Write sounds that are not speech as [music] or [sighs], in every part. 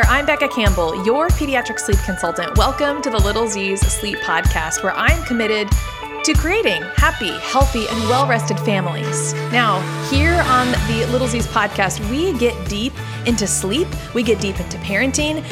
there, I'm Becca Campbell, your pediatric sleep consultant. Welcome to the Little Z's Sleep Podcast, where I'm committed to creating happy, healthy, and well rested families. Now, here on the Little Z's podcast, we get deep into sleep, we get deep into parenting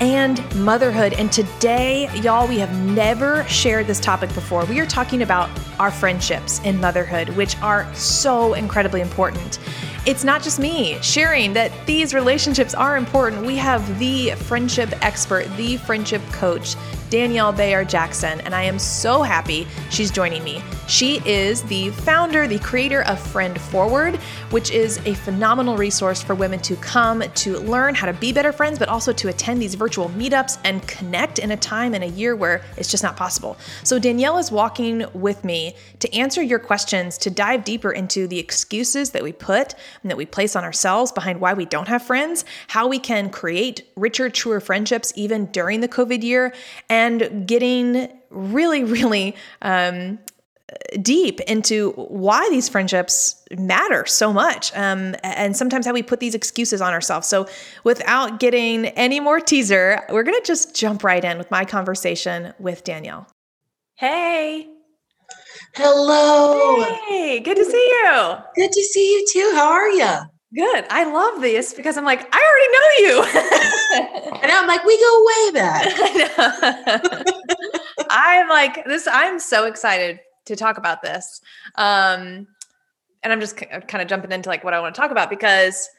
and motherhood. And today, y'all, we have never shared this topic before. We are talking about our friendships in motherhood, which are so incredibly important. It's not just me sharing that these relationships are important. We have the friendship expert, the friendship coach, Danielle Bayard Jackson, and I am so happy she's joining me. She is the founder, the creator of Friend Forward, which is a phenomenal resource for women to come to learn how to be better friends, but also to attend these virtual meetups and connect in a time in a year where it's just not possible. So, Danielle is walking with me to answer your questions, to dive deeper into the excuses that we put and that we place on ourselves behind why we don't have friends, how we can create richer, truer friendships even during the COVID year, and getting really, really um, deep into why these friendships matter so much um, and sometimes how we put these excuses on ourselves. So, without getting any more teaser, we're going to just jump right in with my conversation with Danielle. Hey. Hello. Hey, good to see you. Good to see you too. How are you? Good. I love this because I'm like, I already know you. [laughs] and I'm like, we go way back. [laughs] [laughs] I'm like, this, I'm so excited to talk about this. Um, and I'm just kind of jumping into like what I want to talk about because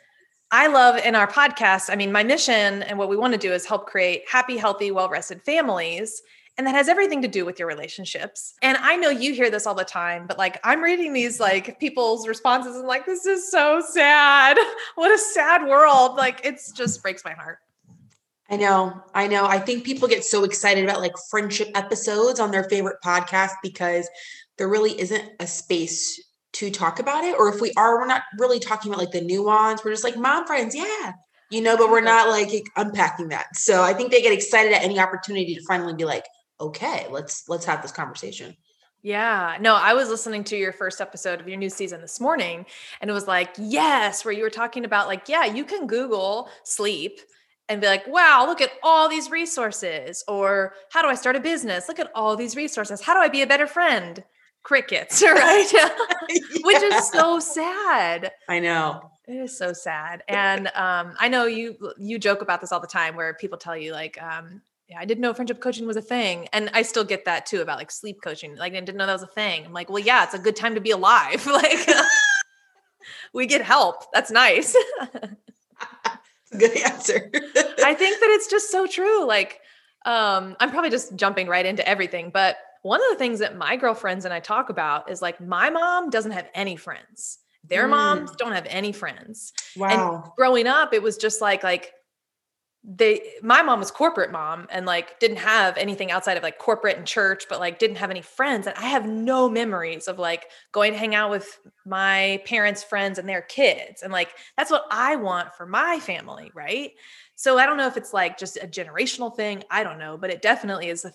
I love in our podcast. I mean, my mission and what we want to do is help create happy, healthy, well rested families. And that has everything to do with your relationships. And I know you hear this all the time, but like I'm reading these like people's responses and like, this is so sad. [laughs] What a sad world. Like it's just breaks my heart. I know. I know. I think people get so excited about like friendship episodes on their favorite podcast because there really isn't a space to talk about it. Or if we are, we're not really talking about like the nuance. We're just like mom friends, yeah. You know, but we're not like unpacking that. So I think they get excited at any opportunity to finally be like, okay, let's let's have this conversation. Yeah. No, I was listening to your first episode of your new season this morning and it was like, yes, where you were talking about like, yeah, you can Google sleep and be like, wow, look at all these resources. Or how do I start a business? Look at all these resources. How do I be a better friend? Crickets, [laughs] right? [laughs] [laughs] Which is so sad. I know. It is so sad. And um, I know you you joke about this all the time where people tell you like, um, yeah, I didn't know friendship coaching was a thing. And I still get that too about like sleep coaching. Like I didn't know that was a thing. I'm like, well, yeah, it's a good time to be alive. [laughs] like [laughs] we get help. That's nice. [laughs] Good answer. I think that it's just so true. Like, um, I'm probably just jumping right into everything, but one of the things that my girlfriends and I talk about is like my mom doesn't have any friends. Their mm. moms don't have any friends. Wow. And growing up, it was just like like they my mom was corporate mom and like didn't have anything outside of like corporate and church but like didn't have any friends. And i have no memories of like going to hang out with my parents friends and their kids. And like that's what i want for my family right? So i don't know if it's like just a generational thing. I don't know but it definitely is a,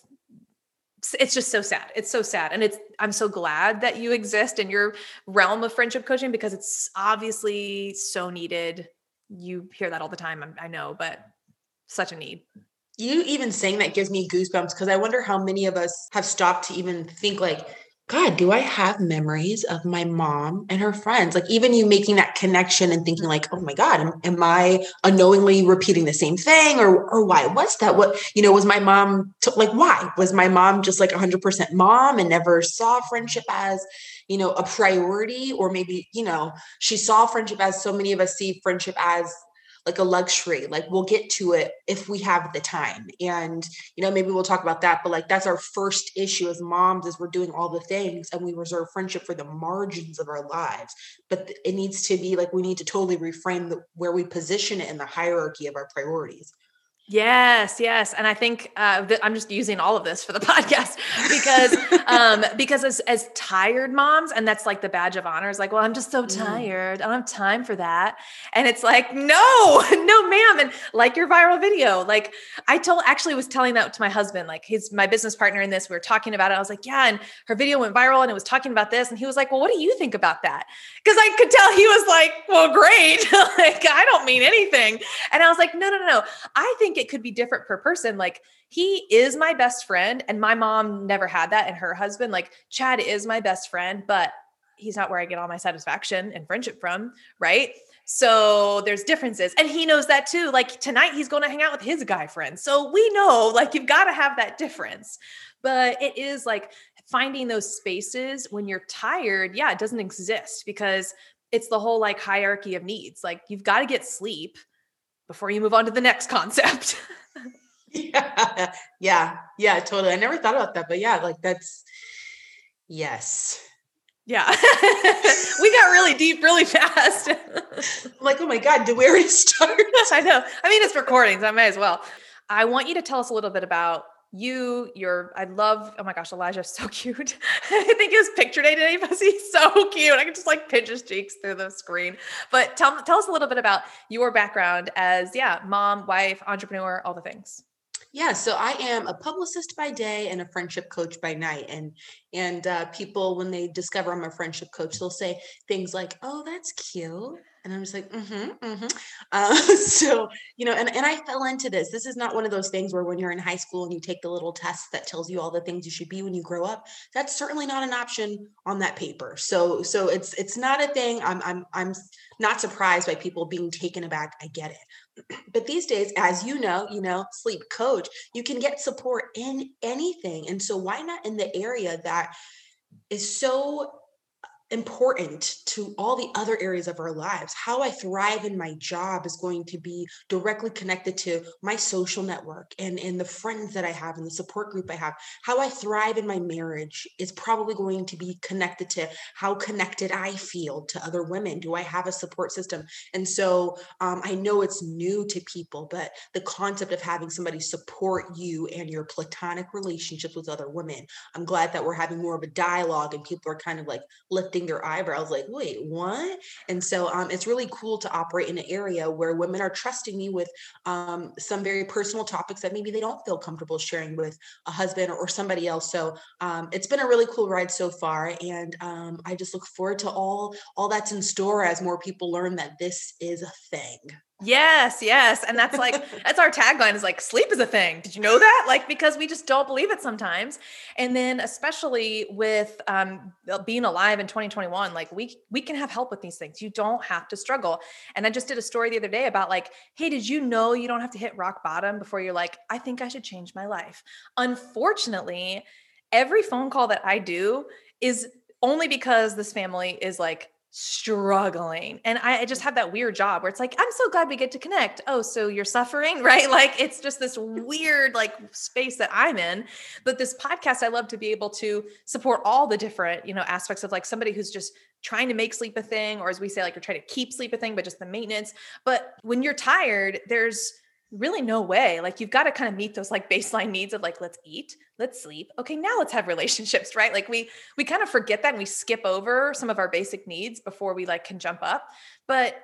it's just so sad. It's so sad. And it's i'm so glad that you exist in your realm of friendship coaching because it's obviously so needed. You hear that all the time i know but such a need. You even saying that gives me goosebumps because I wonder how many of us have stopped to even think like, God, do I have memories of my mom and her friends? Like even you making that connection and thinking like, oh my God, am, am I unknowingly repeating the same thing? Or or why was that? What, you know, was my mom t- like why? Was my mom just like 100% mom and never saw friendship as, you know, a priority? Or maybe, you know, she saw friendship as so many of us see friendship as like a luxury like we'll get to it if we have the time. And you know maybe we'll talk about that but like that's our first issue as moms is we're doing all the things and we reserve friendship for the margins of our lives. But it needs to be like we need to totally reframe the, where we position it in the hierarchy of our priorities Yes, yes, and I think uh, th- I'm just using all of this for the [laughs] podcast because um, because as as tired moms, and that's like the badge of honor is like, well, I'm just so mm. tired, I don't have time for that, and it's like, no, [laughs] no, ma'am, and like your viral video, like I told actually was telling that to my husband, like he's my business partner in this. We were talking about it. I was like, yeah, and her video went viral, and it was talking about this, and he was like, well, what do you think about that? Because I could tell he was like, well, great, [laughs] like I don't mean anything, and I was like, no, no, no, no, I think think it could be different per person. Like he is my best friend, and my mom never had that, and her husband, like Chad, is my best friend, but he's not where I get all my satisfaction and friendship from, right? So there's differences. And he knows that too. Like tonight, he's going to hang out with his guy friend. So we know, like, you've got to have that difference. But it is like finding those spaces when you're tired. Yeah, it doesn't exist because it's the whole like hierarchy of needs. Like, you've got to get sleep before you move on to the next concept. yeah. [laughs] Yeah. Yeah, totally. I never thought about that, but yeah, like that's yes. Yeah. [laughs] we got really deep really fast. [laughs] like, oh my God, do we already start? I know. I mean, it's recordings. I may as well. I want you to tell us a little bit about you, your, I love, oh my gosh, Elijah's so [laughs] cute. I think his picture day today was he's so cute. I can just like pinch his cheeks through the screen. But tell, tell us a little bit about your background as, yeah, mom, wife, entrepreneur, all the things. Yeah, so I am a publicist by day and a friendship coach by night. And and uh, people, when they discover I'm a friendship coach, they'll say things like, "Oh, that's cute," and I'm just like, mm-hmm, mm-hmm. Uh, [laughs] so, you know, and, and I fell into this. This is not one of those things where when you're in high school and you take the little test that tells you all the things you should be when you grow up. That's certainly not an option on that paper. So, so it's it's not a thing. I'm I'm I'm not surprised by people being taken aback. I get it. [clears throat] But these days, as you know, you know, sleep coach, you can get support in anything. And so why not in the area that is so important to all the other areas of our lives. How I thrive in my job is going to be directly connected to my social network and, and the friends that I have and the support group I have. How I thrive in my marriage is probably going to be connected to how connected I feel to other women. Do I have a support system? And so um, I know it's new to people, but the concept of having somebody support you and your platonic relationships with other women, I'm glad that we're having more of a dialogue and people are kind of like lifting raising their eyebrows like wait what? And so um, it's really cool to operate in an area where women are trusting me with um, some very personal topics that maybe they don't feel comfortable sharing with a husband or, or somebody else. So um, it's been a really cool ride so far and um, i just look forward to all all that's in store as more people learn that this is a thing Yes, yes. And that's like, [laughs] that's our tagline is like, sleep is a thing. Did you know that? Like, because we just don't believe it sometimes. And then, especially with um, being alive in 2021, like we, we can have help with these things. You don't have to struggle. And I just did a story the other day about like, hey, did you know you don't have to hit rock bottom before you're like, I think I should change my life? Unfortunately, every phone call that I do is only because this family is like struggling. And I, I, just mm. have that weird job where it's like, I'm so glad we get to connect. Oh, so you're suffering, [laughs] right? Like it's just this [laughs] weird like space that I'm in. But this podcast, I love to be able to support all the different, you know, aspects of like somebody who's just trying to make sleep a thing, or as we say, like you're trying to keep sleep a thing, but just the maintenance. But when you're tired, there's really no way. Like you've got to kind of meet those like baseline needs of like let's eat, let's sleep. Okay, now let's have relationships, right? Like we we kind of forget that and we skip over some of our basic needs before we like can jump up. But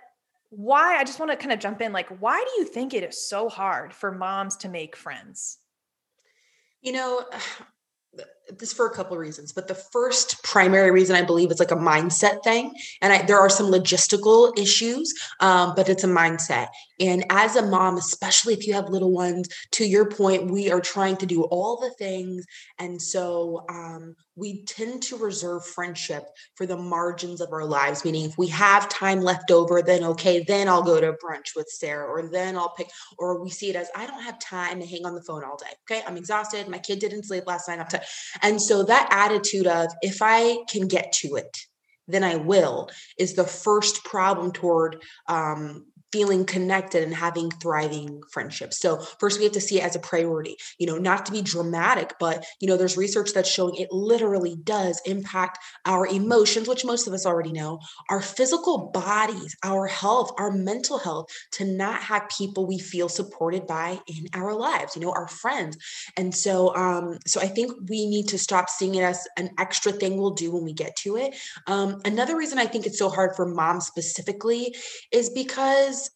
why I just want to kind of jump in like why do you think it is so hard for moms to make friends? You know, [sighs] this for a couple of reasons, but the first primary reason I believe is like a mindset thing, and I, there are some logistical issues, um, but it's a mindset. And as a mom, especially if you have little ones, to your point, we are trying to do all the things, and so um, we tend to reserve friendship for the margins of our lives. Meaning, if we have time left over, then okay, then I'll go to brunch with Sarah, or then I'll pick, or we see it as I don't have time to hang on the phone all day. Okay, I'm exhausted. My kid didn't sleep last night. I'm tired and so that attitude of if I can get to it, then I will is the first problem toward um, feeling connected and having thriving friendships. So first we have to see it as a priority, you know, not to be dramatic, but you know, there's research that's showing it literally does impact our emotions, which most of us already know, our physical bodies, our health, our mental health, to not have people we feel supported by in our lives, you know, our friends. And so um, so I think we need to stop seeing it as an extra thing we'll do when we get to it. Um, another reason I think it's so hard for moms specifically is because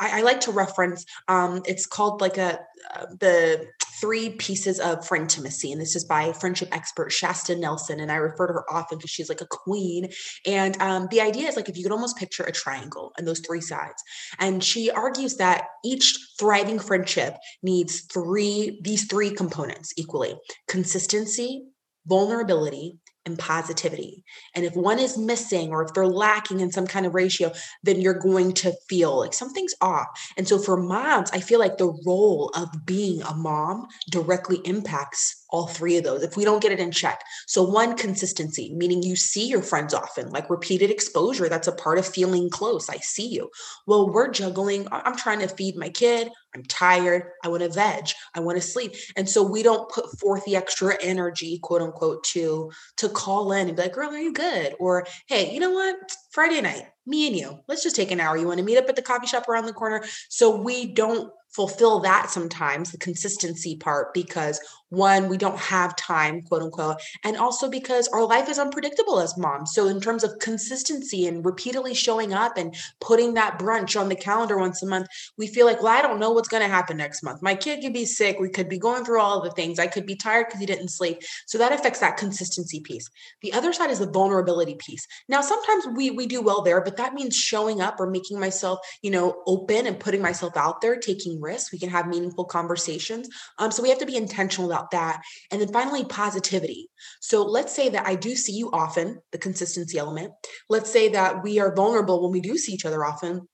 I, I like to reference um, it's called like a uh, the three pieces of intimacy and this is by friendship expert shasta nelson and i refer to her often because she's like a queen. And um, the idea is like if you could almost picture a triangle and those three sides and she argues that each thriving friendship needs three these three components equally consistency vulnerability and positivity. And if one is missing or if they're lacking in some kind of ratio, then you're going to feel like something's off. And so for moms, I feel like the role of being a mom directly impacts all three of those if we don't get it in check. So, one, consistency, meaning you see your friends often, like repeated exposure. That's a part of feeling close. I see you. Well, we're juggling. I'm trying to feed my kid. I'm tired. I want to veg. I want to sleep. And so we don't put forth the extra energy, quote unquote, to to call in and be like, girl, are you good? Or hey, you know what? Friday night, me and you, let's just take an hour. You want to meet up at the coffee shop around the corner? So we don't fulfill that sometimes, the consistency part, because one, we don't have time, quote unquote, and also because our life is unpredictable as moms. So, in terms of consistency and repeatedly showing up and putting that brunch on the calendar once a month, we feel like, well, I don't know what's going to happen next month. My kid could be sick. We could be going through all the things. I could be tired because he didn't sleep. So, that affects that consistency piece. The other side is the vulnerability piece. Now, sometimes we, we do well there, but that means showing up or making myself, you know, open and putting myself out there, taking risks. We can have meaningful conversations. Um, so, we have to be intentional about that. And then finally, positivity. So let's say that I do see you often, the consistency element. Let's say that we are vulnerable when we do see each other often,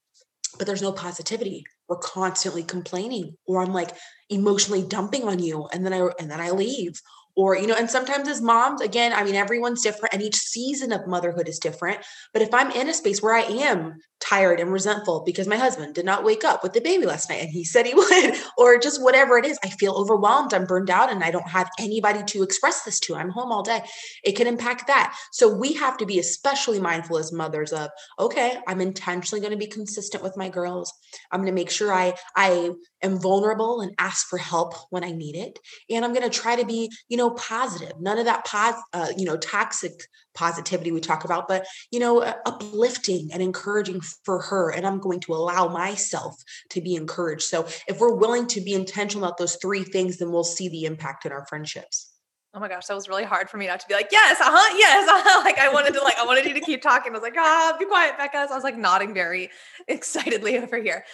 but there's no positivity. We're constantly complaining, or I'm like emotionally dumping on you, and then I and then I leave, or you know and sometimes as moms again i mean everyone's different and each season of motherhood is different but if i'm in a space where i am tired and resentful because my husband did not wake up with the baby last night and he said he [laughs] would or just whatever it is. I feel overwhelmed. I'm burned out and i don't have anybody to express this to. I'm home all day. It can impact that. So we have to be especially mindful as mothers of okay i'm intentionally going to be consistent with my girls. I'm going to make sure i i am vulnerable and ask for help when i need it. And i'm going to try to be you know positive. None of that pos- uh, you know toxic positivity we talk about but you know uplifting and encouraging for her and i'm going to allow myself to be encouraged so if we're willing to be intentional about those three things then we'll see the impact in our friendships Oh my gosh, that was really hard for me not to be like, yes, uh-huh, yes, uh-huh. [laughs] Like I wanted to like, I wanted you to keep talking. I was like, ah, be quiet, Becca. So I was like nodding very [laughs] excitedly over here.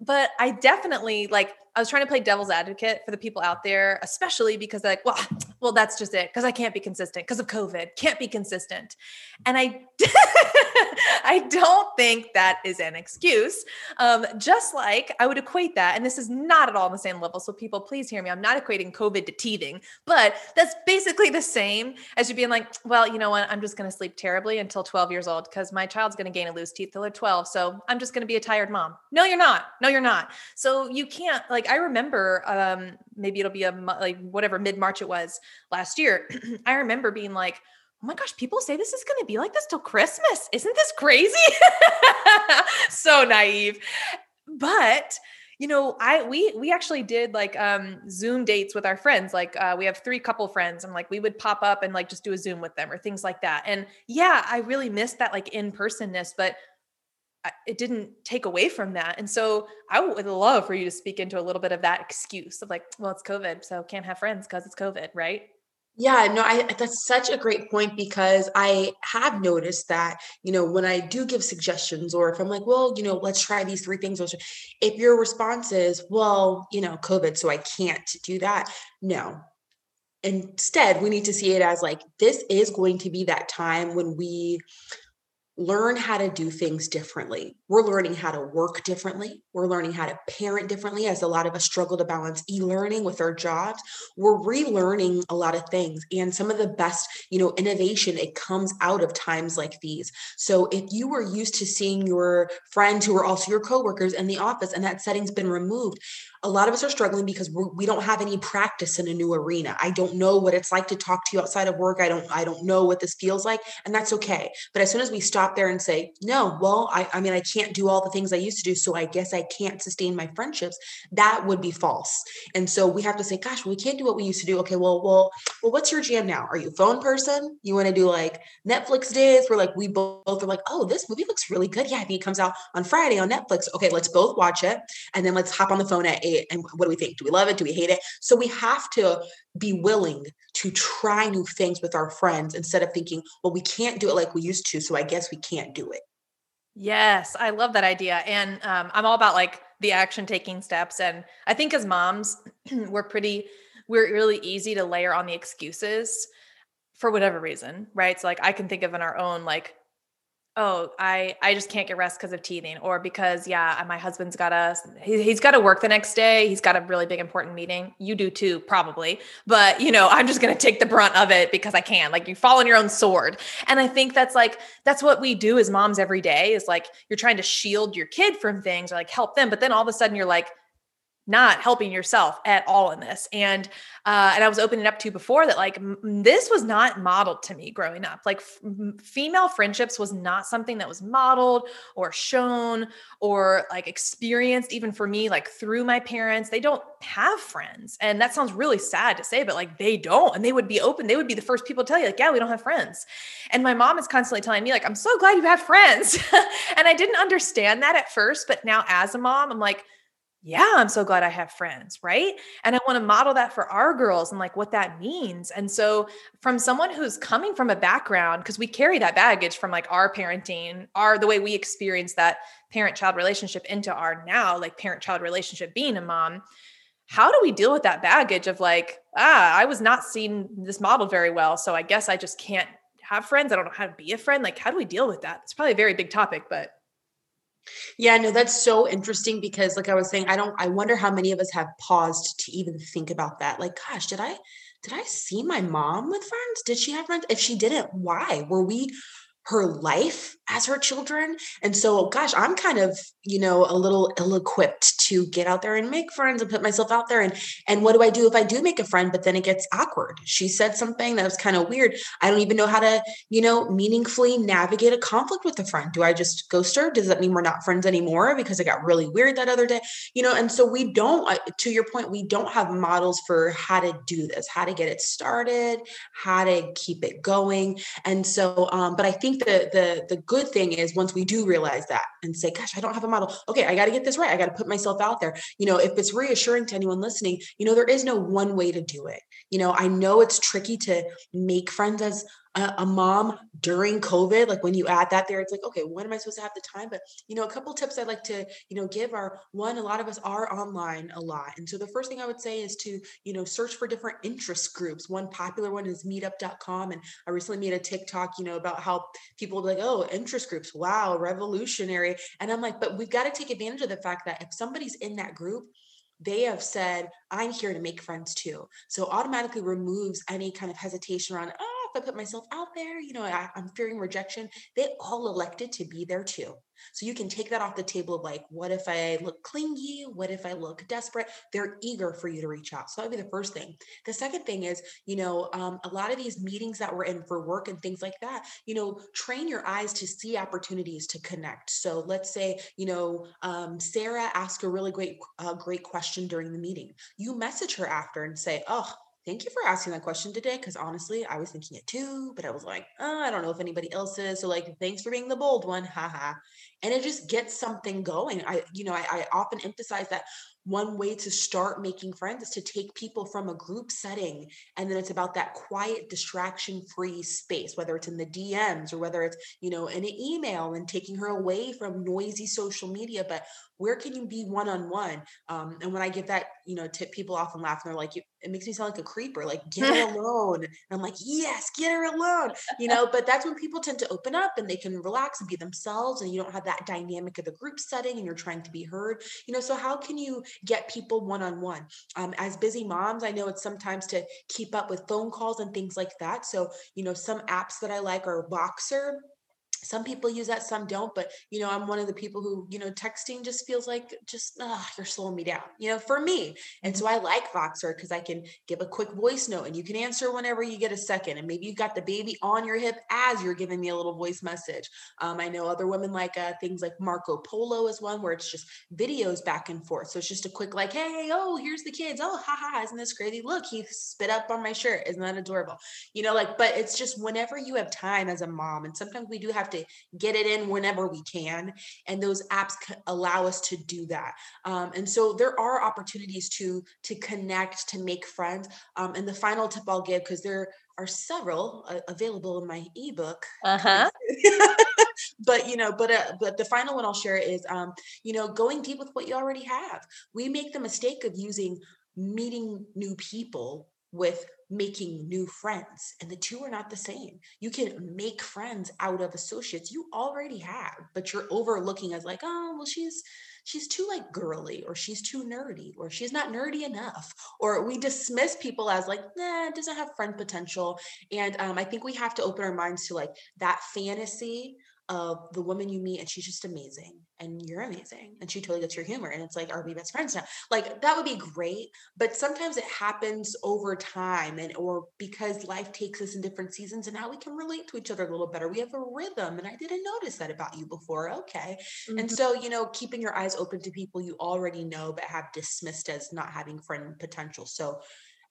But I definitely like I was trying to play devil's advocate for the people out there, especially because like, well, [tsk] well, that's just it. Cause I can't be consistent because of COVID. Can't be consistent. And I [laughs] [laughs] I don't think that is an excuse. Um, just like I would equate that, and this is not at all on the same level. So people, please hear me. I'm not equating COVID to teething, but that's basically the same as you being like, well, you know what? I'm just gonna sleep terribly until 12 years old because my child's gonna gain and lose teeth till they're 12. So I'm just gonna be a tired mom. No, you're not. No, you're not. So you can't like like I remember um maybe it'll be a like whatever mid March it was last year. [clears throat] I remember being like, "Oh my gosh, people say this is going to be like this till Christmas. Isn't this crazy?" [laughs] so naive. But you know i we we actually did like um zoom dates with our friends like uh, we have three couple friends and like we would pop up and like just do a zoom with them or things like that and yeah i really missed that like in personness but it didn't take away from that. And so I would love for you to speak into a little bit of that excuse of like, well, it's COVID, so can't have friends because it's COVID, right? Yeah, no, I that's such a great point because I have noticed that, you know, when I do give suggestions or if I'm like, well, you know, let's try these three things, if your response is, well, you know, COVID, so I can't do that. No. Instead, we need to see it as like this is going to be that time when we learn how to do things differently. We're learning how to work differently. We're learning how to parent differently as a lot of us struggle to balance e-learning with our jobs. We're relearning a lot of things and some of the best, you know, innovation it comes out of times like these. So if you were used to seeing your friends who are also your coworkers in the office and that setting's been removed, a lot of us are struggling because we're, we do not have any practice in a new arena. I don't know what it's like to talk to you outside of work. I don't I don't know what this feels like, and that's okay. But as soon as we stop there and say, no, well, I, I mean, I can't do all the things I used to do, so I guess I can't sustain my friendships. That would be false. And so we have to say, gosh, we can't do what we used to do. Okay, well, well, well, what's your jam now? Are you phone person? You want to do like Netflix days where like we both are like, oh, this movie looks really good. Yeah, I think it comes out on Friday on Netflix. Okay, let's both watch it, and then let's hop on the phone at eight and what do we think? Do we love it? Do we hate it? So we have to be willing to try new things with our friends instead of thinking, well, we can't do it like we used to. So I guess we can't do it. Yes, I love that idea. And um, I'm all about like the action taking steps. And I think as moms, [clears throat] we're pretty, we're really easy to layer on the excuses for whatever reason, right? So like I can think of in our own like oh i i just can't get rest because of teething or because yeah my husband's got a he, he's got to work the next day. He's got a really big important meeting. You do too probably. But you know i'm just going to take the brunt of it because i can. Like you fall on your own sword. And i think that's like that's what we do as moms every day is like you're trying to shield your kid from things or like help them but then all of a sudden you're like not helping yourself at all in this and uh and i was opening up to before that like m- this was not modeled to me growing up like f- female friendships was not something that was modeled or shown or like experienced even for me like through my parents they don't have friends and that sounds really sad to say but like they don't and they would be open they would be the first people to tell you like yeah we don't have friends and my mom is constantly telling me like i'm so glad you have friends [laughs] and i didn't understand that at first but now as a mom i'm like yeah, I'm so glad I have friends, right? And I want to model that for our girls and like what that means. And so, from someone who's coming from a background, because we carry that baggage from like our parenting, our the way we experience that parent child relationship into our now like parent child relationship being a mom. How do we deal with that baggage of like, ah, I was not seeing this model very well. So I guess I just can't have friends. I don't know how to be a friend. Like, how do we deal with that? It's probably a very big topic, but yeah, no, that's so interesting because like I was saying, I don't I wonder how many of us have paused to even think about that. Like, gosh, did I did I see my mom with friends? Did she have friends? If she didn't, why? Were we her life as her children. And so, gosh, I'm kind of, you know, a little ill-equipped to get out there and make friends and put myself out there. And and what do I do if I do make a friend, but then it gets awkward? She said something that was kind of weird. I don't even know how to, you know, meaningfully navigate a conflict with a friend. Do I just ghost her? Does that mean we're not friends anymore because it got really weird that other day? You know, and so we don't, uh, to your point, we don't have models for how to do this, how to get it started, how to keep it going. And so, um, but I think the the the good thing is once we do realize that and say, gosh, I don't have a model. Okay, I got to get this right. I got to put myself out there. You know, if it's reassuring to anyone listening, you know, there is no one way to do it. You know, I know it's tricky to make friends as a, a, mom during COVID, like when you add that there, it's like, okay, when am I supposed to have the time? But you know, a couple tips I'd like to, you know, give are one, a lot of us are online a lot. And so the first thing I would say is to, you know, search for different interest groups. One popular one is meetup.com. And I recently made a TikTok, you know, about how people like, oh, interest groups, wow, revolutionary. And I'm like, but we've got to take advantage of the fact that if somebody's in that group, they have said, I'm here to make friends too. So automatically removes any kind of hesitation around, oh, I put myself out there, you know, I, I'm fearing rejection. They all elected to be there too. So you can take that off the table of like, what if I look clingy? What if I look desperate? They're eager for you to reach out. So that would be the first thing. The second thing is, you know, um, a lot of these meetings that we're in for work and things like that, you know, train your eyes to see opportunities to connect. So let's say, you know, um, Sarah asked a really great, uh, great question during the meeting. You message her after and say, oh, thank you for asking that question today because honestly i was thinking it too but i was like oh, i don't know if anybody else is. So like thanks for being the bold one haha and it just gets something going. I you know I, I often emphasize that one way to start making friends is to take people from a group setting and then it's about that quiet distraction free space whether it's in the dms or whether it's you know in an email and taking her away from noisy social media but where can you be one on one and when i give that you know tip people often laugh and they're like it makes me sound like a creeper like get her [laughs] alone. And i'm like yes get her alone you know but that's when people tend to open up and they can relax and be themselves and you don't have that dynamic of the group setting and you're trying to be heard you know so how can you get people one on one as busy moms i know it's sometimes to keep up with phone calls and things like that. So you know some apps that i like are voxer some people use that some don't but you know i'm one of the people who you know texting just feels like just uh, you're slowing me down you know for me. And so mm-hmm. i like voxer because i can give a quick voice note and you can answer whenever you get a second and maybe you've got the baby on your hip as you're giving me a little voice message. Um, i know other women like uh, things like marco polo is one where it's just videos back and forth. So it's just a quick like hey oh here's the kids. Oh haha isn't this crazy? Look he spit up on my shirt. Isn't that adorable? You know like but it's just whenever you have time as a mom and sometimes we do have to get it in whenever we can. And those apps allow us to do that. Um, and so there are opportunities to to connect, to make friends. Um, and the final tip I'll give, because there are several uh, available in my ebook. Uh-huh. [laughs] but you know but uh, but the final one i'll share is um you know going deep with what you already have we make the mistake of using meeting new people with making new friends and the two are not the same. You can make friends out of associates you already have but you're overlooking as like oh well she's she's too like girly or she's too nerdy or she's not nerdy enough or we dismiss people as like nah doesn't have friend potential and um, i think we have to open our minds to like that fantasy of the woman you meet and she's just amazing and you're amazing and she totally gets your humor and it's like are we best friends now. Like that would be great but sometimes it happens over time and or because life takes us in different seasons and now we can relate to each other a little better. We have a rhythm and i didn't notice that about you before okay. Mm-hmm. and so you know keeping your eyes open to people you already know but have dismissed as not having friend potential. So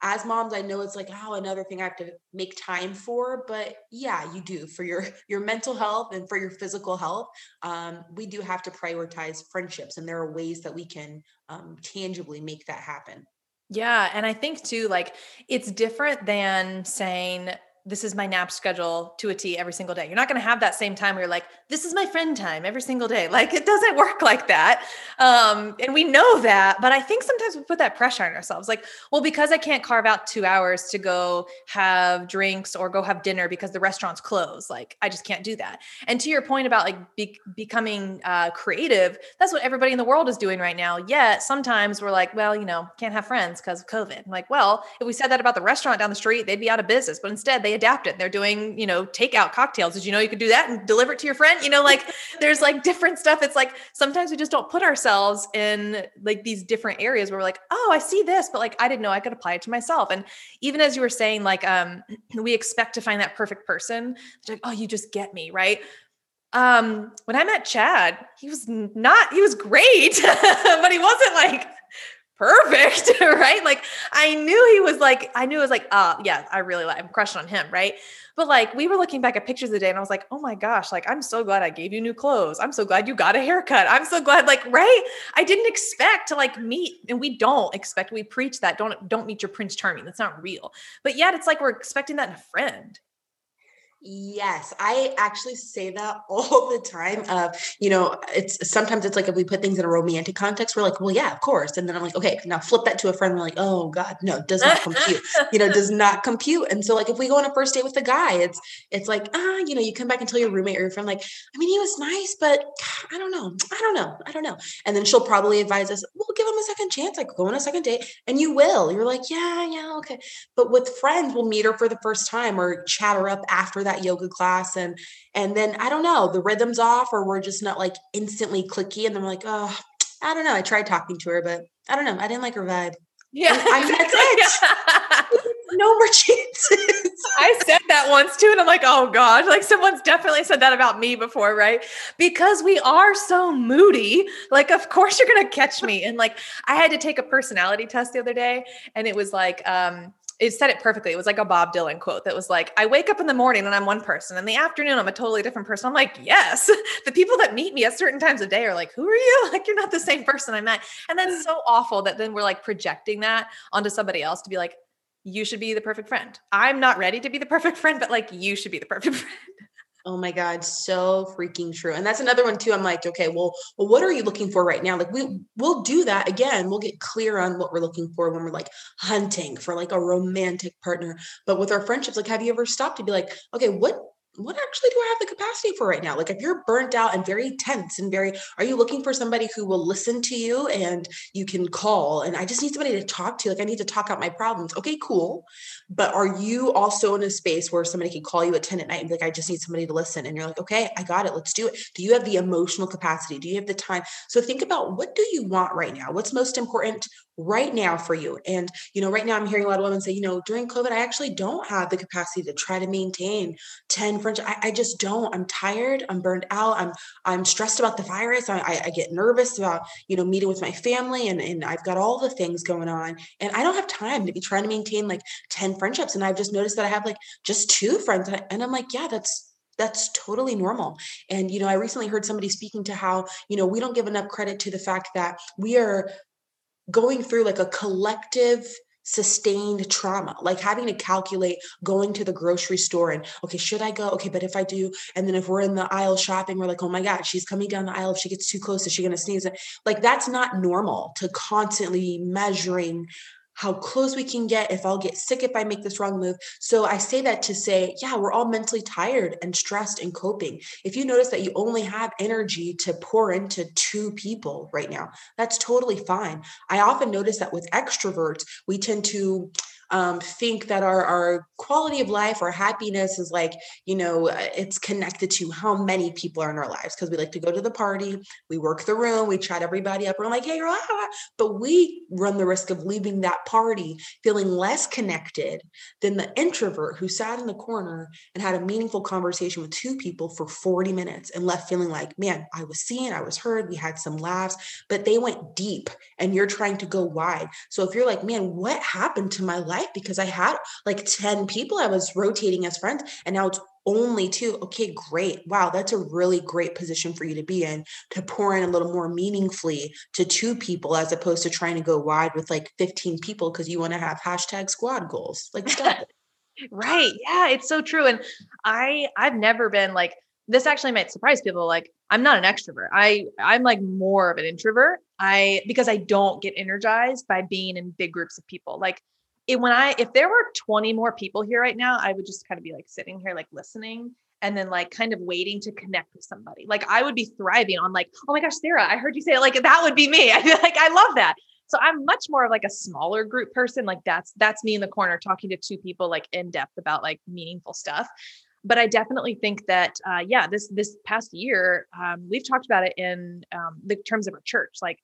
as moms i know it's like oh another thing i have to make time for but yeah you do for your [laughs] your mental health and for your physical health um, we do have to prioritize friendships and there are ways that we can um, tangibly make that happen. Yeah and i think too like it's different than saying this is my nap schedule to a T every single day. You're not going to have that same time where you're like, this is my friend time every single day. [laughs] Like it doesn't work like that. Um, and we know that, but I think sometimes we put that pressure on ourselves. Like, well, because I can't carve out two hours to go have drinks or go have dinner because the restaurant's closed, like I just can't do that. And to your point about like be- becoming uh, creative, that's what everybody in the world is doing right now. Yet sometimes we're like, well, you know, can't have friends because of COVID. I'm like, well, if we said that about the restaurant down the street, they'd be out of business. But instead, they they adapt it. They're doing, you know, takeout cocktails. Did you know you could do that and deliver it to your friend? You know, like [laughs] there's like different stuff. It's like sometimes we just don't put ourselves in like these different areas where we're like, oh, I see this, but like I didn't know I could apply it to myself. And even as you were saying, like um, [clears throat] we expect to find that perfect person. It's like, oh, you just get me, right? Um, when I met Chad, he was not, he was great, [laughs] but he wasn't like perfect, [laughs] right? Like I knew he was like, I knew it was like, uh, yeah, I really like, I'm crushing on him, right? But like we were looking back at pictures of the day and I was like, oh my gosh, like I'm so glad I gave you new clothes. I'm so glad you got a haircut. I'm so glad, like, right? I didn't expect to like meet, and we don't expect, we preach that. Don't don't meet your Prince Charming. That's not real. But yet it's like we're expecting that in a friend. Yes, I actually say that [laughs] all the time. Uh, you know, it's sometimes it's like if we put things in a romantic context, we're like, well, yeah, of course. And then I'm like, okay, now flip that to a friend. We're like, oh God, no, does not compute. you know, does [laughs] not compute. And so like if we go on a first date with a guy, it's it's like, ah, you know, you come back and tell your roommate or your friend, like, I mean, he was nice, but I don't know. I don't know. I don't know. And then she'll probably advise us, we'll give him a second chance, like go on a second date. And you will. You're like, yeah, yeah, okay. But with friends, we'll meet her for the first time or chat her up after that that yoga class and and then I don't know, the rhythm's off or we're just not like instantly clicky and then I'm like, oh, I don't know. I tried talking to her, but I don't know. I didn't like her vibe. Yeah. I mean, that's it. no more chances. I said that once too. And I'm like, oh God, like someone's definitely said that about me before, right? Because we are so moody. Like, of course you're gonna catch me. And like I had to take a personality test the other day, and it was like, um, it said it perfectly. It was like a Bob Dylan quote that was like, I wake up in the morning and I'm one person. In the afternoon, I'm a totally different person. I'm like, yes. [laughs] the people that meet me at certain times of day are like, who are you? [laughs] Like, you're not the same person I met. And that's so awful that then we're like projecting that onto somebody else to be like, you should be the perfect friend. I'm not ready to be the perfect [laughs] friend, but like, you should be the perfect friend. Oh my God, so freaking true. And that's another one too. I'm like, okay, well, well, what are you looking for right now? Like we we'll do that again. We'll get clear on what we're looking for when we're like hunting for like a romantic partner. But with our friendships, like, have you ever stopped to be like, okay, what what actually do I have the capacity for right now? Like, if you're burnt out and very tense and very, are you looking for somebody who will listen to you and you can call? And I just need somebody to talk to. Like, I need to talk out my problems. Okay, cool. But are you also in a space where somebody can call you at 10 at night and be like, I just need somebody to listen? And you're like, okay, I got it. Let's do it. Do you have the emotional capacity? Do you have the time? So think about what do you want right now? What's most important right now for you? And, you know, right now I'm hearing a lot of women say, you know, during COVID, I actually don't have the capacity to try to maintain 10 friendships. I, I just don't. I'm tired. I'm burned out. I'm, I'm stressed about the virus. I, I, I get nervous about, you know, meeting with my family and, and I've got all the things going on and I don't have time to be trying to maintain like 10 friendships. And I've just noticed that I have like just two friends. And I'm like, yeah, that's that's totally normal. And, you know, I recently heard somebody speaking to how, you know, we don't give enough credit to the fact that we are going through like a collective sustained trauma, like having to calculate going to the grocery store and, okay, should I go? Okay, but if I do, and then if we're in the aisle shopping, we're like, oh my God, she's coming down the aisle. If she gets too close, is she going to sneeze? Like, that's not normal to constantly measuring how close we can get if I'll get sick if I make this wrong move. So I say that to say, yeah, we're all mentally tired and stressed and coping. If you notice that you only have energy to pour into two people right now, that's totally fine. I often notice that with extroverts, we tend to um, think that our, our quality of life, our happiness is like, you know, uh, it's connected to how many people are in our lives because we like to go to the party, we work the room, we chat everybody up, we're like, hey, but we run the risk of leaving that party feeling less connected than the introvert who sat in the corner and had a meaningful conversation with two people for 40 minutes and left feeling like, man, I was seen, I was heard, we had some laughs, but they went deep and you're trying to go wide. So if you're like, man, what happened to my life? Life because I had like 10 people I was rotating as friends and now it's only two. Okay, great. Wow, that's a really great position for you to be in to pour in a little more meaningfully to two people as opposed to trying to go wide with like 15 people because you want to have hashtag squad goals. Like [laughs] right. Yeah, it's so true. And I I've never been like this actually might surprise people like i'm not an extrovert i i'm like more of an introvert i because i don't get energized by being in big groups of people like it, when I if there were 20 more people here right now, I would just kind of be like sitting here like listening and then like kind of waiting to connect with somebody. Like I would be thriving on like, oh my gosh, Sarah, I heard you say it. Like that would be me. [laughs] I feel like I love that. So I'm much more of like a smaller group person. Like that's that's me in the corner talking to two people like in depth about like meaningful stuff. But I definitely think that uh, yeah, this this past year um, we've talked about it in um, the terms of our church. Like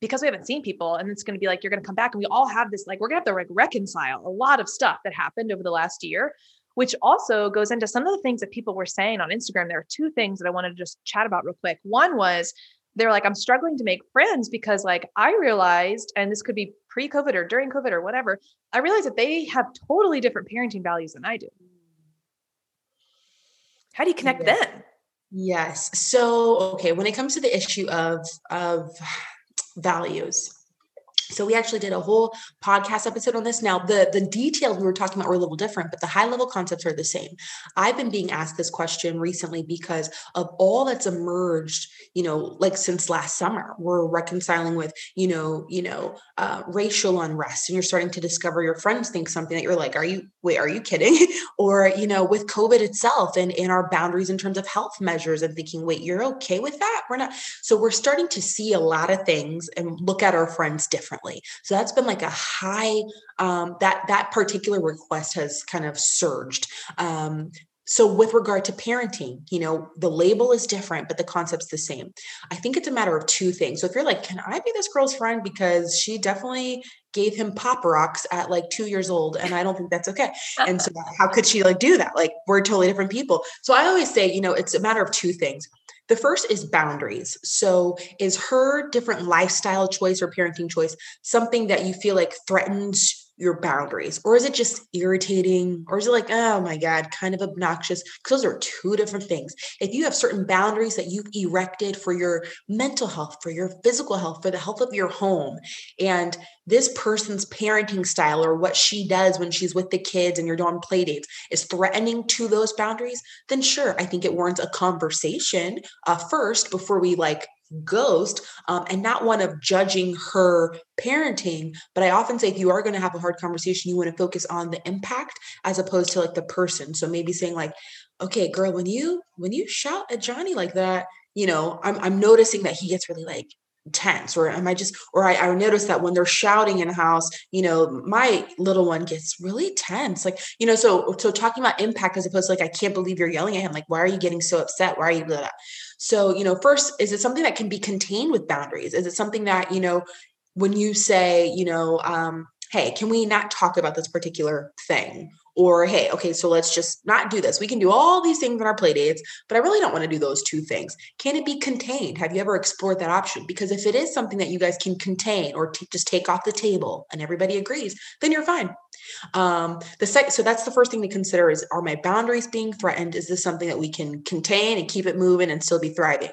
because we haven't seen people and it's going to be like you're going to come back and we all have this like we're going to have to like reconcile a lot of stuff that happened over the last year which also goes into some of the things that people were saying on Instagram. There are two things that I wanted to just chat about real quick. One was they're like I'm struggling to make friends because like I realized and this could be pre-covid or during covid or whatever I realized that they have totally different parenting values than I do. How do you connect yes. then yes. So okay when it comes to the issue of of values. So we actually did a whole podcast episode on this. Now, the the details we were talking about were a little different, but the high level concepts are the same. I've been being asked this question recently because of all that's emerged, you know, like since last summer. We're reconciling with, you know, you know, uh, racial unrest, and you're starting to discover your friends think something that you're like, are you wait, are you kidding? [laughs] or you know, with COVID itself and in our boundaries in terms of health measures, and thinking, wait, you're okay with that? We're not. So we're starting to see a lot of things and look at our friends differently differently. So that's been like a high um, that that particular request has kind of surged. Um, so with regard to parenting you know the label is different but the concept's the same. I think it's a matter of two things. So if you're like can i be this girl's friend because she definitely gave him pop rocks at like two years old and i don't think that's okay? And so [laughs] how could she like do that? Like we're totally different people. So i always say you know it's a matter of two things the first is boundaries. So, is her different lifestyle choice or parenting choice something that you feel like threatens your boundaries or is it just irritating or is it like oh my god kind of obnoxious because those are two different things. If you have certain boundaries that you've erected for your mental health for your physical health for the health of your home and this person's parenting style or what she does when she's with the kids and you're doing play dates is threatening to those boundaries then sure i think it warrants a conversation uh, first before we like ghost um, and not one of judging her parenting but i often say if you are going to have a hard conversation you want to focus on the impact as opposed to like the person. So maybe saying like okay girl when you when you shout at johnny like that you know i'm, I'm noticing that he gets really like tense or am i just or I, I notice that when they're shouting in a house you know my little one gets really tense like you know so so talking about impact as opposed to like i can't believe you're yelling at him like why are you getting so upset? Why are you blah, blah. so you know first is it something that can be contained with boundaries? Is it something that you know when you say you know um hey can we not talk about this particular thing or, hey, okay, so let's just not do this. We can do all these things in our play dates, but I really don't want to do those two things. Can it be contained? Have you ever explored that option? Because if it is something that you guys can contain or t- just take off the table and everybody agrees, then you're fine. Um, the second, so that's the first thing to consider is are my boundaries being threatened? Is this something that we can contain and keep it moving and still be thriving?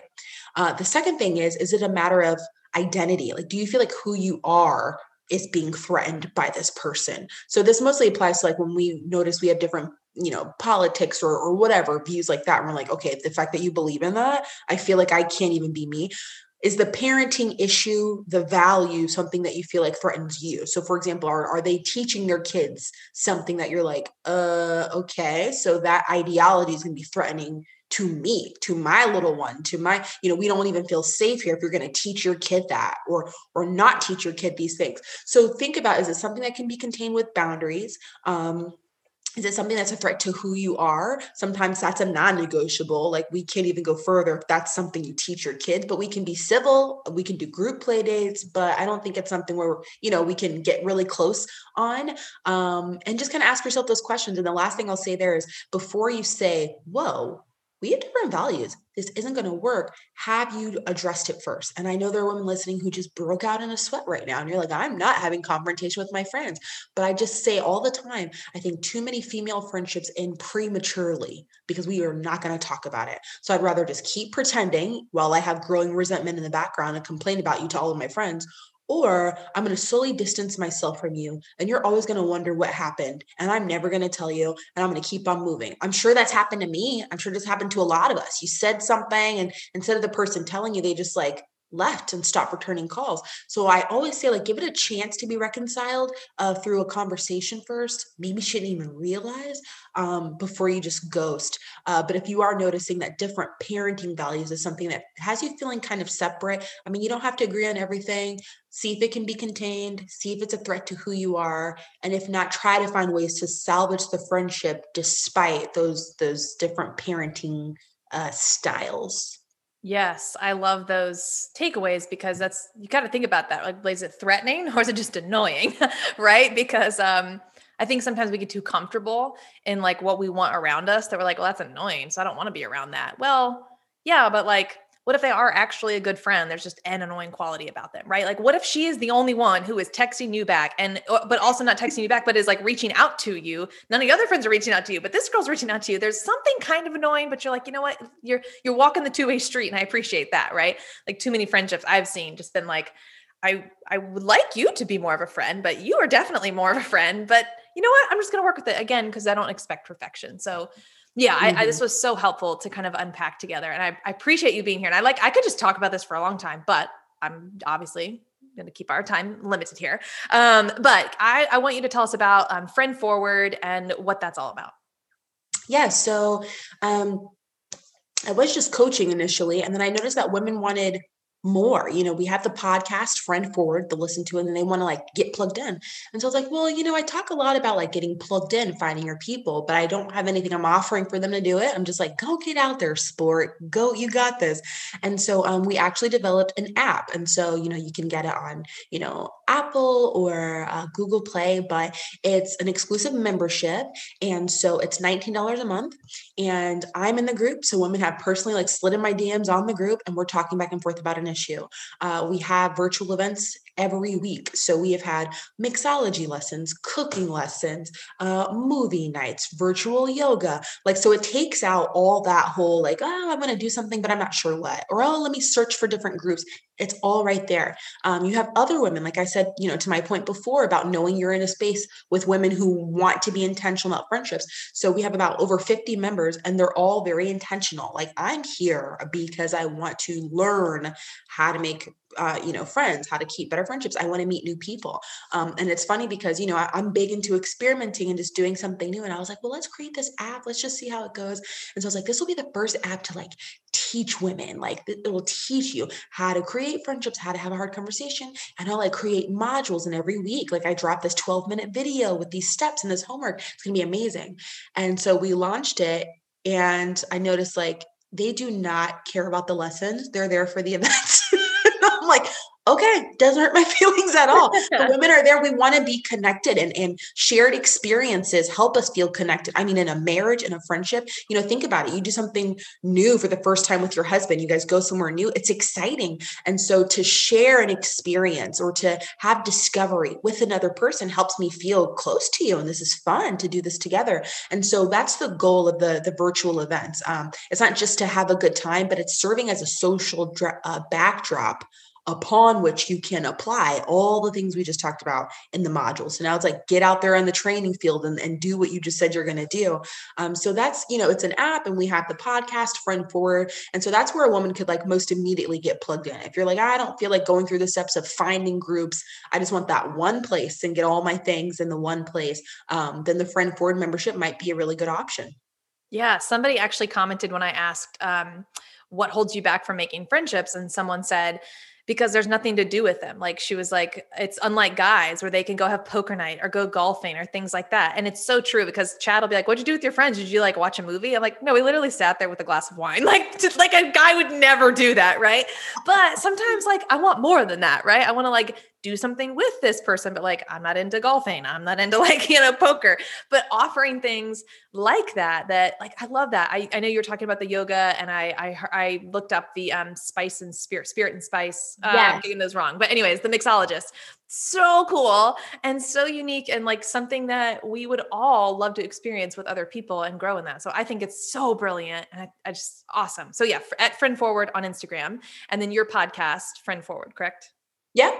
Uh, the second thing is, is it a matter of identity? Like, do you feel like who you are is being threatened by this person. So this mostly applies to like when we notice we have different you know politics or or whatever views like that and we're like okay the fact that you believe in that i feel like i can't even be me is the parenting issue the value something that you feel like threatens you so for example are, are they teaching their kids something that you're like uh okay so that ideology is going to be threatening to me to my little one to my you know we don't even feel safe here if you're going to teach your kid that or or not teach your kid these things. So think about is it something that can be contained with boundaries? Um is it something that's a threat to who you are? Sometimes that's a non-negotiable like we can't even go further if that's something you teach your kids but we can be civil we can do group play dates but i don't think it's something where you know we can get really close on. Um, and just kind of ask yourself those questions and the last thing i'll say there is before you say whoa we have different values. This isn't going to work. Have you addressed it first? And I know there are women listening who just broke out in a sweat right now. And you're like, I'm not having confrontation with my friends. But I just say all the time, I think too many female friendships end prematurely because we are not going to talk about it. So I'd rather just keep pretending while I have growing resentment in the background and complain about you to all of my friends, or I'm going to slowly distance myself from you and you're always going to wonder what happened and I'm never going to tell you and I'm going to keep on moving. I'm sure that's happened to me. I'm sure this happened to a lot of us. You said something and instead of the person telling you they just like left and stopped returning calls. So I always say, like, give it a chance to be reconciled uh, through a conversation first. Maybe she didn't even realize um, before you just ghost. Uh, but if you are noticing that different parenting values is something that has you feeling kind of separate, I mean, you don't have to agree on everything. See if it can be contained, see if it's a threat to who you are. And if not, try to find ways to salvage the friendship despite those those different parenting uh, styles. Yes, I love those takeaways because that's you got to think about that. Like, is it threatening [laughs] or is it just annoying, [laughs] right? Because um, I think sometimes we get too comfortable in like what we want around us that we're like, well, that's annoying, so I don't want to be around that. Well, yeah, but like what if they are actually a good friend? There's just an annoying quality about them right? Like what if she is the only one who is texting you back and uh, but also not texting you back but is like reaching out to you? None of the other friends are reaching out to you but this girl's reaching out to you. There's something kind of annoying but you're like you know what? You're you're walking the two-way street and i appreciate that right? Like too many friendships i've seen just been like i i would like you to be more of a friend but you are definitely more of a friend but you know what? I'm just going to work with it again because i don't expect perfection. So yeah mm-hmm. I, I, this mm-hmm. was so helpful to kind of unpack together and I, I appreciate you being here and i like i could just talk about this for a long time but i'm obviously going to keep our time limited here um, but I, I want you to tell us about um, friend forward and what that's all about yeah so um, i was just coaching initially and then i noticed that women wanted more. You know, we have the podcast Friend Forward to listen to, and then they want to like get plugged in. And so I was like, well, you know, I talk a lot about like getting plugged in, finding your people, but I don't have anything I'm offering for them to do it. I'm just like, go get out there, sport. Go, you got this. And so um, we actually developed an app. And so, you know, you can get it on, you know, Apple or uh, Google Play, but it's an exclusive membership. And so it's $19 a month. And I'm in the group. So women have personally like slid in my DMs on the group, and we're talking back and forth about an issue. Uh, we have virtual events every week. So we have had mixology lessons, cooking lessons, uh, movie nights, virtual yoga. Like, so it takes out all that whole, like, oh, I'm going to do something, but I'm not sure what, or oh, let me search for different groups. It's all right there. Um, you have other women, like I said, you know, to my point before about knowing you're in a space with women who want to be intentional about friendships. So we have about over 50 members, and they're all very intentional. Like I'm here because I want to learn how to make uh, you know friends how to keep better friendships i want to meet new people um, and it's funny because you know I, am big into experimenting and just doing something new and i was like well let's create this app let's just see how it goes and so i was like this will be the first app to like teach women like it will teach you how to create friendships how to have a hard conversation and i'll like create modules and every week like i drop this 12 minute video with these steps and this homework it's going to be amazing and so we launched it and i noticed like they do not care about the lessons. They're there for the [laughs] event. I'm like, okay, doesn't hurt my [laughs] feelings at all. the [laughs] women are there. We want to be connected and, and shared experiences help us feel connected. I mean, in a marriage and a friendship, you know, think about it. You do something new for the first time with your husband, you guys go somewhere new. It's exciting. And so to share an experience or to have discovery with another person helps me feel close to you. And this is fun to do this together. And so that's the goal of the, the virtual events. Um, it's not just to have a good time, but it's serving as a social dra- uh, backdrop upon which you can apply all the things we just talked about in the module. So now it's like get out there on the training field and, and do what you just said you're going to do. Um, so that's, you know, it's an app and we have the podcast friend forward. And so that's where a woman could like most immediately get plugged in. If you're like, I don't feel like going through the steps of finding groups, I just want that one place and get all my things in the one place, um, then the friend forward membership might be a really good option. Yeah. Somebody actually commented when I asked, um, what holds you back from making friendships? And someone said, because there's nothing to do with them. Like she was like, it's unlike guys where they can go have poker night or go golfing or things like that. And it's so true because Chad will be like, what'd you do with your friends? Did you like watch a movie? I'm like, no, we literally sat there with a glass of wine. [laughs] Like, just like a guy would never do that. Right. But sometimes like I want more than that. Right. I want to like do something with this person, but like I'm not into golfing. I'm not into [laughs] like, you know, poker, but offering things like that, that like I love that. I, I know you're talking about the yoga and I I, I looked up the um spice and spirit, spirit and spice. Uh, yes. I'm getting those wrong. But anyways, the mixologist. So cool and so unique and like something that we would all love to experience with other people and grow in that. So I think it's so brilliant and I, I just awesome. So yeah, at Friend Forward on Instagram and then your podcast, Friend Forward, correct? Yeah,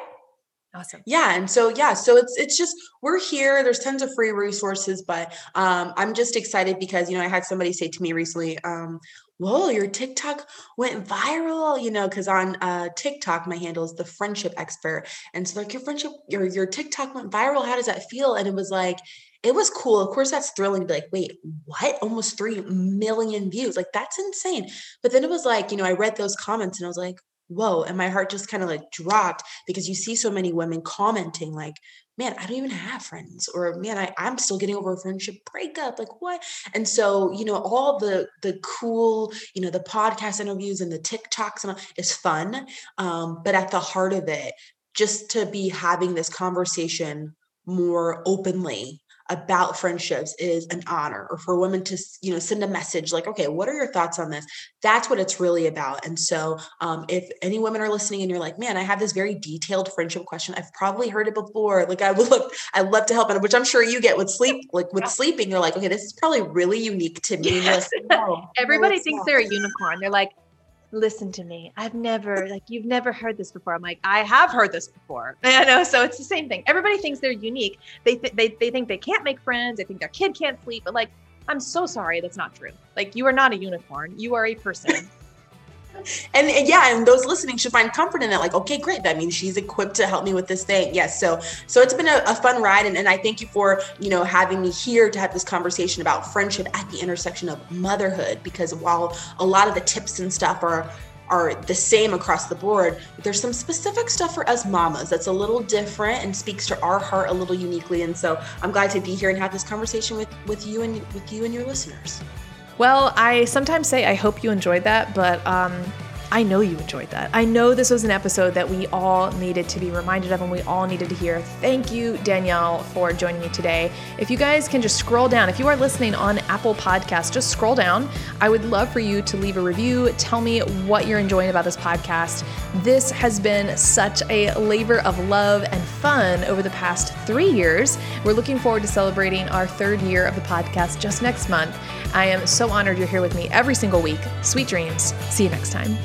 Awesome. Yeah. And so, yeah, so it's, it's just, we're here. There's tons of free resources, but um, I'm just excited because, you know, I had somebody say to me recently, um, whoa, your TikTok went viral, you know, because on uh, TikTok, my handle is the friendship expert. And so like your friendship, your, your TikTok went viral. How does that feel? And it was like, it was cool. Of course, that's thrilling to be like, wait, what? Almost 3 million views. Like, that's insane. But then it was like, you know, I read those comments and I was like, whoa and my heart just kind of like dropped because you see so many women commenting like man i don't even have friends or man I, i'm still getting over a friendship breakup like what? And so you know all the the cool you know the podcast interviews and the tiktoks and all, is fun um, but at the heart of it just to be having this conversation more openly about friendships is an honor or for women to you know send a message like okay what are your thoughts on this? That's what it's really about. And so um, if any women are listening and you're like man i have this very detailed friendship question. I've probably heard it before. Like i would look i love to help and which i'm sure you get with sleep [laughs] like with sleeping you're like okay this is probably really unique to me. Yes. no, [laughs] everybody no, thinks not. they're a unicorn. They're like listen to me. I've never, like, you've never heard this before. I'm like, I have heard this before. [laughs] I know. So it's the same thing. Everybody thinks they're unique. They, th- they, they think they can't make friends. They think their kid can't sleep. But like, I'm so sorry. That's not true. Like, you are not a unicorn. You are a person. [laughs] and, yeah and those listening should find comfort in it like okay great that means she's equipped to help me with this thing yes so so it's been a, a fun ride and, and i thank you for you know having me here to have this conversation about friendship at the intersection of motherhood because while a lot of the tips and stuff are are the same across the board. There's some specific stuff for us mamas that's a little different and speaks to our heart a little uniquely. And so I'm glad to be here and have this conversation with, with you and with you and your listeners. Well, I sometimes say I hope you enjoyed that, but um, I know you enjoyed that. I know this was an episode that we all needed to be reminded of and we all needed to hear. Thank you, Danielle, for joining me today. If you guys can just scroll down, if you are listening on Apple Podcasts, just scroll down. I would love for you to leave a review. Tell me what you're enjoying about this podcast. This has been such a labor of love and fun over the past three years. We're looking forward to celebrating our third year of the podcast just next month. I am so honored you're here with me every single week. Sweet dreams. See you next time.